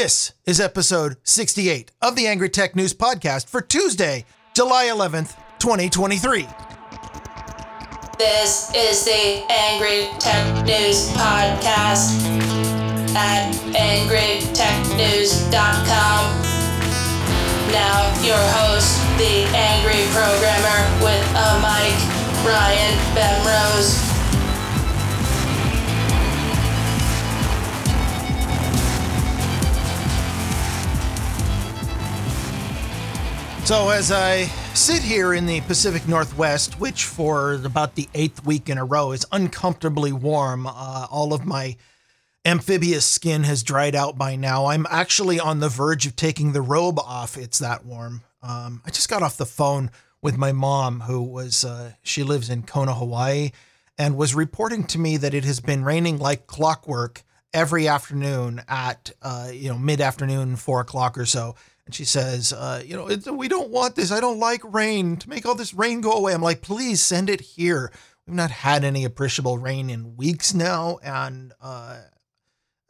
This is episode 68 of the Angry Tech News Podcast for Tuesday, July 11th, 2023. This is the Angry Tech News Podcast at angrytechnews.com. Now, your host, the Angry Programmer with a mic, Ryan Bemrose. So, as I sit here in the Pacific Northwest, which for about the eighth week in a row is uncomfortably warm, uh, all of my amphibious skin has dried out by now. I'm actually on the verge of taking the robe off. It's that warm. Um, I just got off the phone with my mom, who was, uh, she lives in Kona, Hawaii, and was reporting to me that it has been raining like clockwork every afternoon at, uh, you know, mid afternoon, four o'clock or so. And she says, uh, you know, we don't want this. I don't like rain. To make all this rain go away, I'm like, please send it here. We've not had any appreciable rain in weeks now, and uh,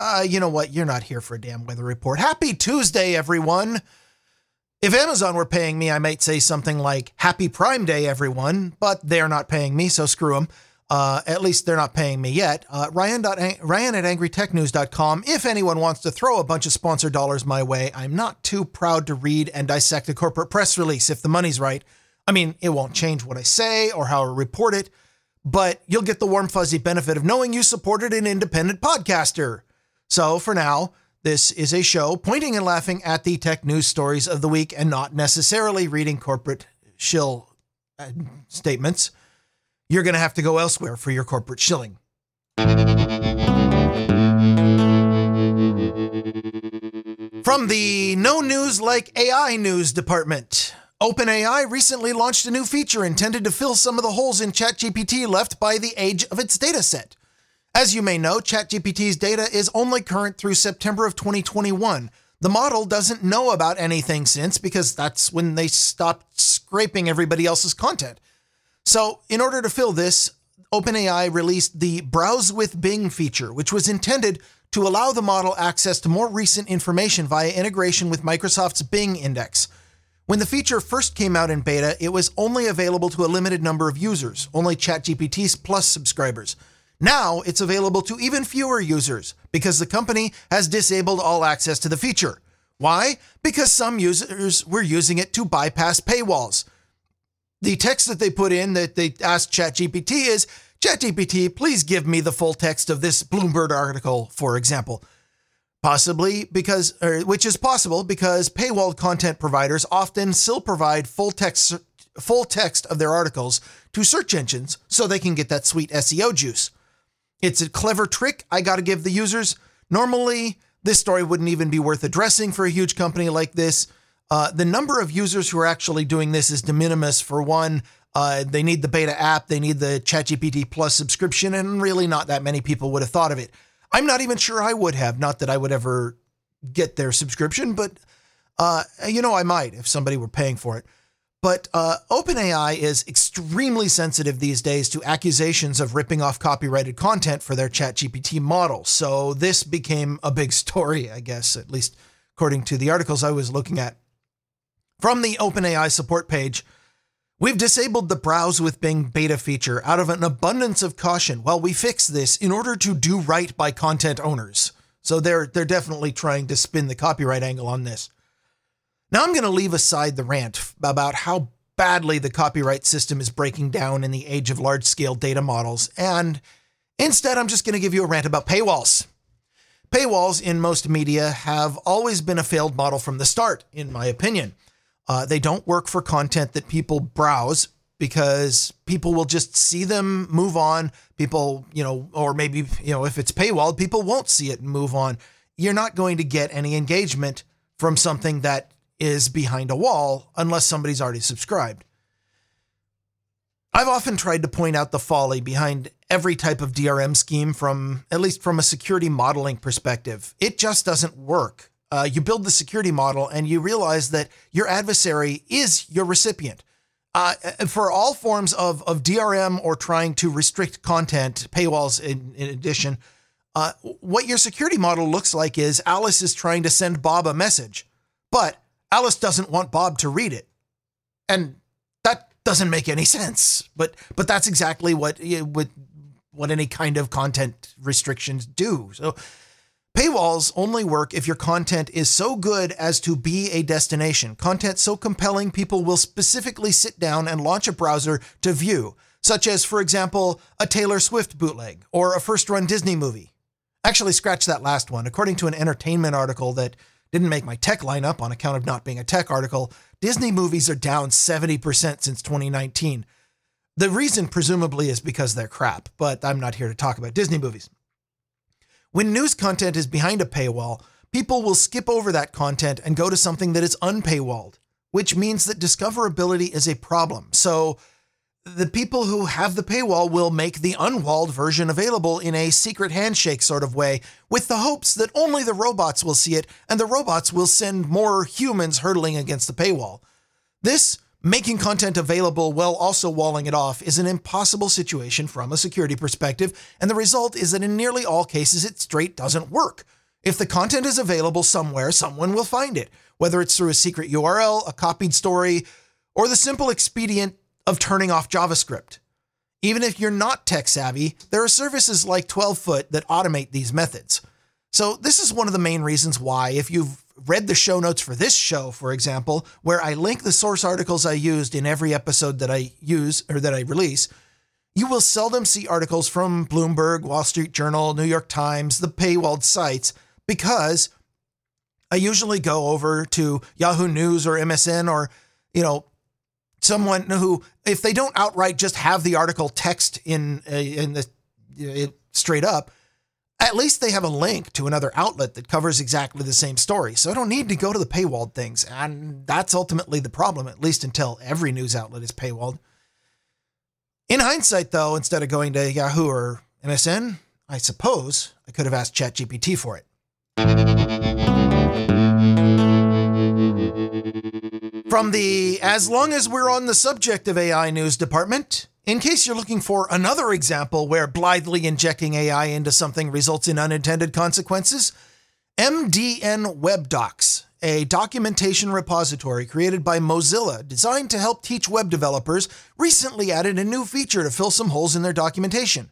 uh, you know what? You're not here for a damn weather report. Happy Tuesday, everyone. If Amazon were paying me, I might say something like Happy Prime Day, everyone, but they're not paying me, so screw them. Uh, at least they're not paying me yet. Uh, Ryan, Ryan at angrytechnews.com. If anyone wants to throw a bunch of sponsor dollars my way, I'm not too proud to read and dissect a corporate press release if the money's right. I mean, it won't change what I say or how I report it, but you'll get the warm, fuzzy benefit of knowing you supported an independent podcaster. So for now, this is a show pointing and laughing at the tech news stories of the week and not necessarily reading corporate shill uh, statements you're going to have to go elsewhere for your corporate shilling. From the No News Like AI News department, OpenAI recently launched a new feature intended to fill some of the holes in ChatGPT left by the age of its dataset. As you may know, ChatGPT's data is only current through September of 2021. The model doesn't know about anything since because that's when they stopped scraping everybody else's content. So, in order to fill this, OpenAI released the Browse with Bing feature, which was intended to allow the model access to more recent information via integration with Microsoft's Bing index. When the feature first came out in beta, it was only available to a limited number of users, only ChatGPT's Plus subscribers. Now it's available to even fewer users because the company has disabled all access to the feature. Why? Because some users were using it to bypass paywalls the text that they put in that they asked ChatGPT is ChatGPT, please give me the full text of this Bloomberg article, for example. Possibly because, which is possible because paywalled content providers often still provide full text, full text of their articles to search engines so they can get that sweet SEO juice. It's a clever trick I got to give the users. Normally, this story wouldn't even be worth addressing for a huge company like this uh, the number of users who are actually doing this is de minimis. For one, uh, they need the beta app, they need the ChatGPT Plus subscription, and really not that many people would have thought of it. I'm not even sure I would have. Not that I would ever get their subscription, but uh, you know, I might if somebody were paying for it. But uh, OpenAI is extremely sensitive these days to accusations of ripping off copyrighted content for their ChatGPT model. So this became a big story, I guess, at least according to the articles I was looking at. From the OpenAI support page, we've disabled the Browse with Bing beta feature out of an abundance of caution while we fix this in order to do right by content owners. So they're they're definitely trying to spin the copyright angle on this. Now I'm going to leave aside the rant about how badly the copyright system is breaking down in the age of large-scale data models and instead I'm just going to give you a rant about paywalls. Paywalls in most media have always been a failed model from the start in my opinion. Uh, they don't work for content that people browse because people will just see them move on. People, you know, or maybe, you know, if it's paywalled, people won't see it and move on. You're not going to get any engagement from something that is behind a wall unless somebody's already subscribed. I've often tried to point out the folly behind every type of DRM scheme from at least from a security modeling perspective. It just doesn't work uh, you build the security model and you realize that your adversary is your recipient. Uh, for all forms of, of DRM or trying to restrict content, paywalls in, in addition, Uh, what your security model looks like is Alice is trying to send Bob a message, but Alice doesn't want Bob to read it. And that doesn't make any sense. But but that's exactly what what what any kind of content restrictions do. So paywalls only work if your content is so good as to be a destination. Content so compelling people will specifically sit down and launch a browser to view, such as for example, a Taylor Swift bootleg or a first run Disney movie. Actually scratch that last one. According to an entertainment article that didn't make my tech lineup on account of not being a tech article, Disney movies are down 70% since 2019. The reason, presumably, is because they're crap, but I'm not here to talk about Disney movies. When news content is behind a paywall, people will skip over that content and go to something that is unpaywalled, which means that discoverability is a problem. So, the people who have the paywall will make the unwalled version available in a secret handshake sort of way, with the hopes that only the robots will see it and the robots will send more humans hurtling against the paywall. This making content available while also walling it off is an impossible situation from a security perspective, and the result is that in nearly all cases it straight doesn't work. If the content is available somewhere, someone will find it, whether it's through a secret URL, a copied story, or the simple expedient of turning off JavaScript. Even if you're not tech savvy, there are services like 12foot that automate these methods. So, this is one of the main reasons why, if you've read the show notes for this show, for example, where I link the source articles I used in every episode that I use or that I release, you will seldom see articles from Bloomberg, Wall Street Journal, New York Times, the paywalled sites, because I usually go over to Yahoo News or MSN or, you know, someone who, if they don't outright just have the article text in uh, in the uh, straight up, at least they have a link to another outlet that covers exactly the same story. So I don't need to go to the paywalled things, and that's ultimately the problem, at least until every news outlet is paywalled. In hindsight, though, instead of going to Yahoo or MSN, I suppose I could have asked ChatGPT for it. From the As Long as We're on the Subject of AI News Department, in case you're looking for another example where blithely injecting AI into something results in unintended consequences, MDN WebDocs, a documentation repository created by Mozilla designed to help teach web developers, recently added a new feature to fill some holes in their documentation.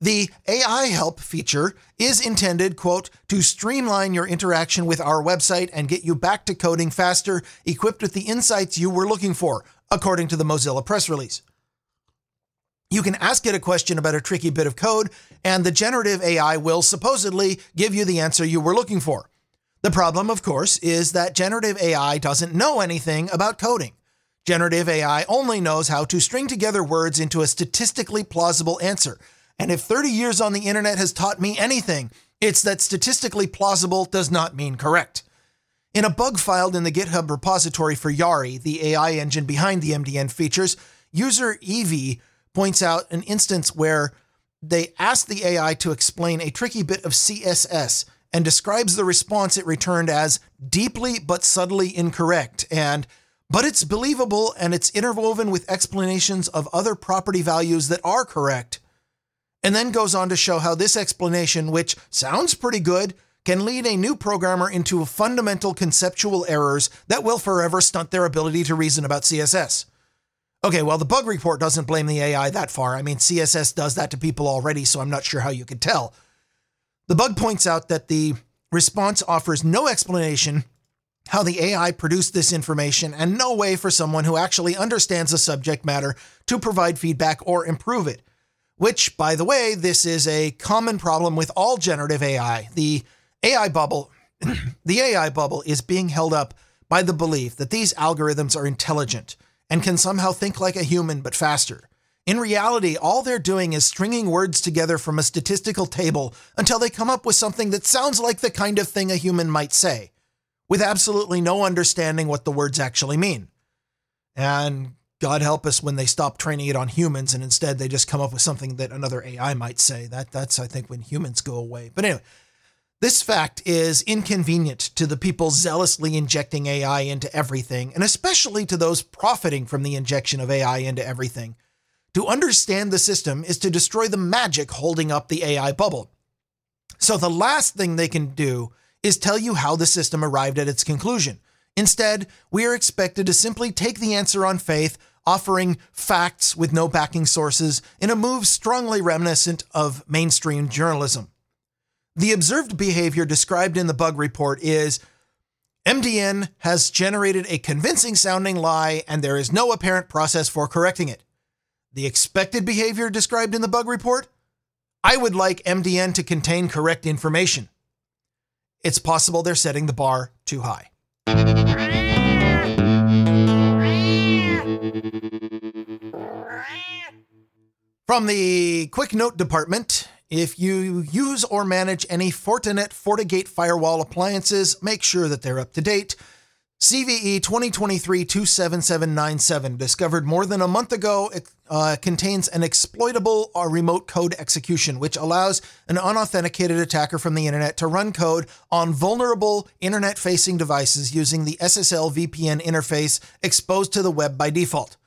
The AI help feature is intended, quote, to streamline your interaction with our website and get you back to coding faster, equipped with the insights you were looking for, according to the Mozilla press release. You can ask it a question about a tricky bit of code, and the generative AI will supposedly give you the answer you were looking for. The problem, of course, is that generative AI doesn't know anything about coding. Generative AI only knows how to string together words into a statistically plausible answer and if 30 years on the internet has taught me anything, it's that statistically plausible does not mean correct. In a bug filed in the GitHub repository for Yari, the AI engine behind the MDN features, user Evie points out an instance where they asked the AI to explain a tricky bit of CSS and describes the response it returned as deeply but subtly incorrect and but it's believable and it's interwoven with explanations of other property values that are correct and then goes on to show how this explanation, which sounds pretty good, can lead a new programmer into fundamental conceptual errors that will forever stunt their ability to reason about CSS. Okay, well, the bug report doesn't blame the AI that far. I mean, CSS does that to people already, so I'm not sure how you could tell. The bug points out that the response offers no explanation how the AI produced this information and no way for someone who actually understands the subject matter to provide feedback or improve it which, by the way, this is a common problem with all generative AI. The AI bubble, the AI bubble is being held up by the belief that these algorithms are intelligent and can somehow think like a human but faster. In reality, all they're doing is stringing words together from a statistical table until they come up with something that sounds like the kind of thing a human might say, with absolutely no understanding what the words actually mean. And God help us when they stop training it on humans and instead they just come up with something that another AI might say. That that's I think when humans go away. But anyway, this fact is inconvenient to the people zealously injecting AI into everything, and especially to those profiting from the injection of AI into everything. To understand the system is to destroy the magic holding up the AI bubble. So the last thing they can do is tell you how the system arrived at its conclusion. Instead, we are expected to simply take the answer on faith, offering facts with no backing sources in a move strongly reminiscent of mainstream journalism. The observed behavior described in the bug report is MDN has generated a convincing sounding lie and there is no apparent process for correcting it. The expected behavior described in the bug report? I would like MDN to contain correct information. It's possible they're setting the bar too high. From the quick note department, if you use or manage any Fortinet FortiGate firewall appliances, make sure that they're up to date. CVE 2023-27797, discovered more than a month ago, uh, contains an exploitable uh, remote code execution, which allows an unauthenticated attacker from the internet to run code on vulnerable internet-facing devices using the SSL VPN interface exposed to the web by default.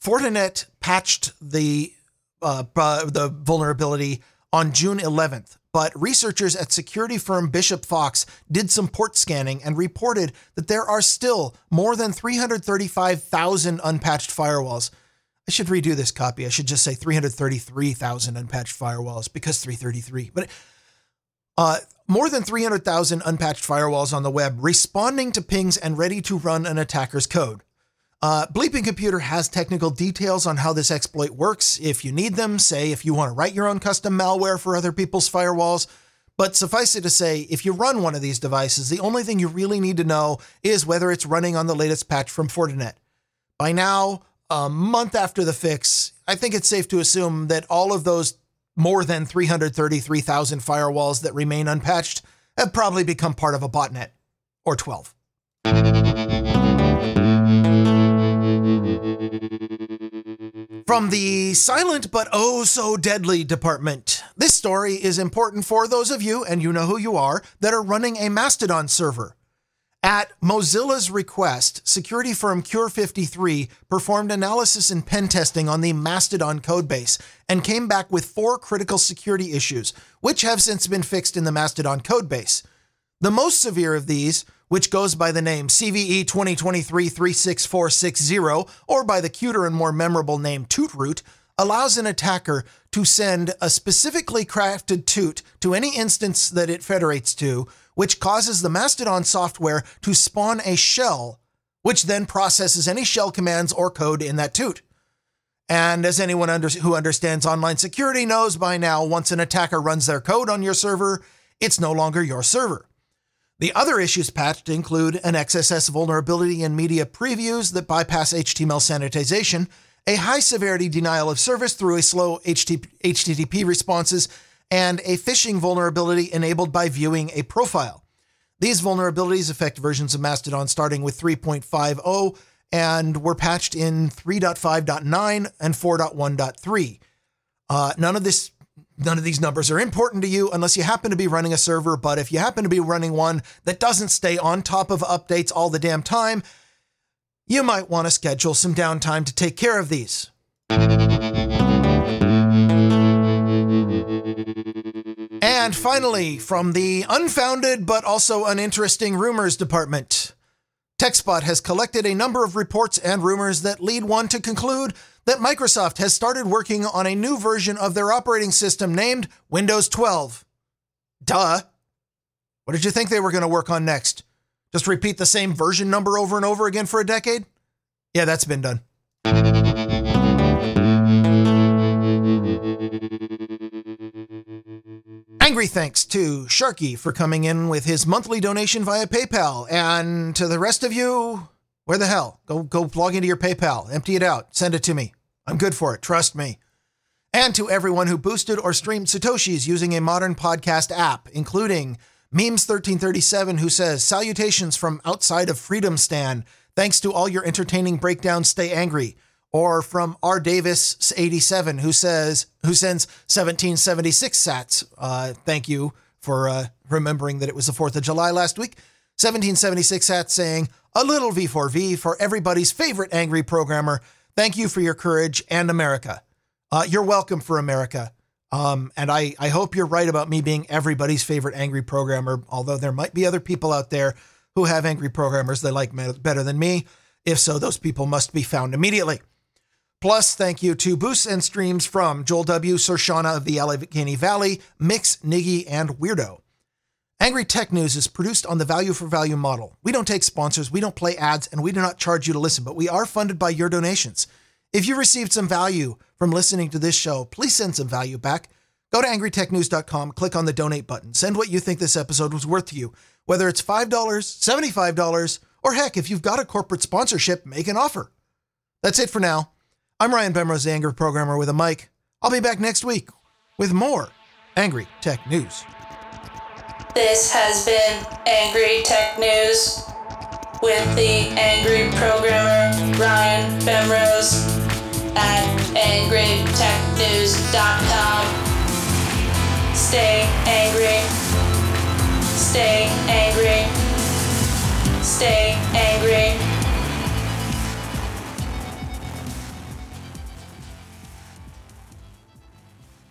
Fortinet patched the uh, the vulnerability on June 11th, but researchers at security firm Bishop Fox did some port scanning and reported that there are still more than 335,000 unpatched firewalls. I should redo this copy. I should just say 333,000 unpatched firewalls because 333. But uh, more than 300,000 unpatched firewalls on the web responding to pings and ready to run an attacker's code. Uh, Bleeping Computer has technical details on how this exploit works if you need them, say if you want to write your own custom malware for other people's firewalls. But suffice it to say, if you run one of these devices, the only thing you really need to know is whether it's running on the latest patch from Fortinet. By now, a month after the fix, I think it's safe to assume that all of those more than 333,000 firewalls that remain unpatched have probably become part of a botnet or 12. From the silent but oh so deadly department, this story is important for those of you, and you know who you are, that are running a Mastodon server. At Mozilla's request, security firm Cure53 performed analysis and pen testing on the Mastodon codebase and came back with four critical security issues, which have since been fixed in the Mastodon codebase. The most severe of these which goes by the name CVE 2023 36460 or by the cuter and more memorable name Tootroot, allows an attacker to send a specifically crafted toot to any instance that it federates to, which causes the Mastodon software to spawn a shell, which then processes any shell commands or code in that toot. And as anyone under- who understands online security knows by now, once an attacker runs their code on your server, it's no longer your server. The other issues patched include an XSS vulnerability in media previews that bypass HTML sanitization, a high severity denial of service through a slow HTTP responses, and a phishing vulnerability enabled by viewing a profile. These vulnerabilities affect versions of Mastodon starting with 3.50 and were patched in 3.5.9 and 4.1.3. Uh, none of this None of these numbers are important to you unless you happen to be running a server, but if you happen to be running one that doesn't stay on top of updates all the damn time, you might want to schedule some downtime to take care of these. And finally, from the unfounded but also uninteresting rumors department. TechSpot has collected a number of reports and rumors that lead one to conclude that Microsoft has started working on a new version of their operating system named Windows 12. Duh. What did you think they were going to work on next? Just repeat the same version number over and over again for a decade? Yeah, that's been done. Angry thanks to Sharky for coming in with his monthly donation via PayPal. And to the rest of you, where the hell? Go go log into your PayPal, empty it out, send it to me. I'm good for it, trust me. And to everyone who boosted or streamed Satoshis using a modern podcast app, including Memes1337, who says, Salutations from outside of Freedom Stand. Thanks to all your entertaining breakdowns, stay angry or from R. Davis 87 who says who sends 1776 sats. Uh, thank you for uh, remembering that it was the 4th of July last week. 1776 sats saying a little V4V for everybody's favorite angry programmer. Thank you for your courage and America. Uh, you're welcome for America. Um, and I, I hope you're right about me being everybody's favorite angry programmer, although there might be other people out there who have angry programmers they like better than me. If so, those people must be found immediately. Plus, thank you to boosts and streams from Joel W., Sorshana of the Allegheny Valley, Mix, Niggy, and Weirdo. Angry Tech News is produced on the value for value model. We don't take sponsors, we don't play ads, and we do not charge you to listen, but we are funded by your donations. If you received some value from listening to this show, please send some value back. Go to angrytechnews.com, click on the donate button, send what you think this episode was worth to you, whether it's $5, $75, or heck, if you've got a corporate sponsorship, make an offer. That's it for now. I'm Ryan Bemrose, the Angry Programmer with a mic. I'll be back next week with more Angry Tech News. This has been Angry Tech News with the Angry Programmer Ryan Bemrose at angrytechnews.com. Stay angry. Stay angry. Stay angry.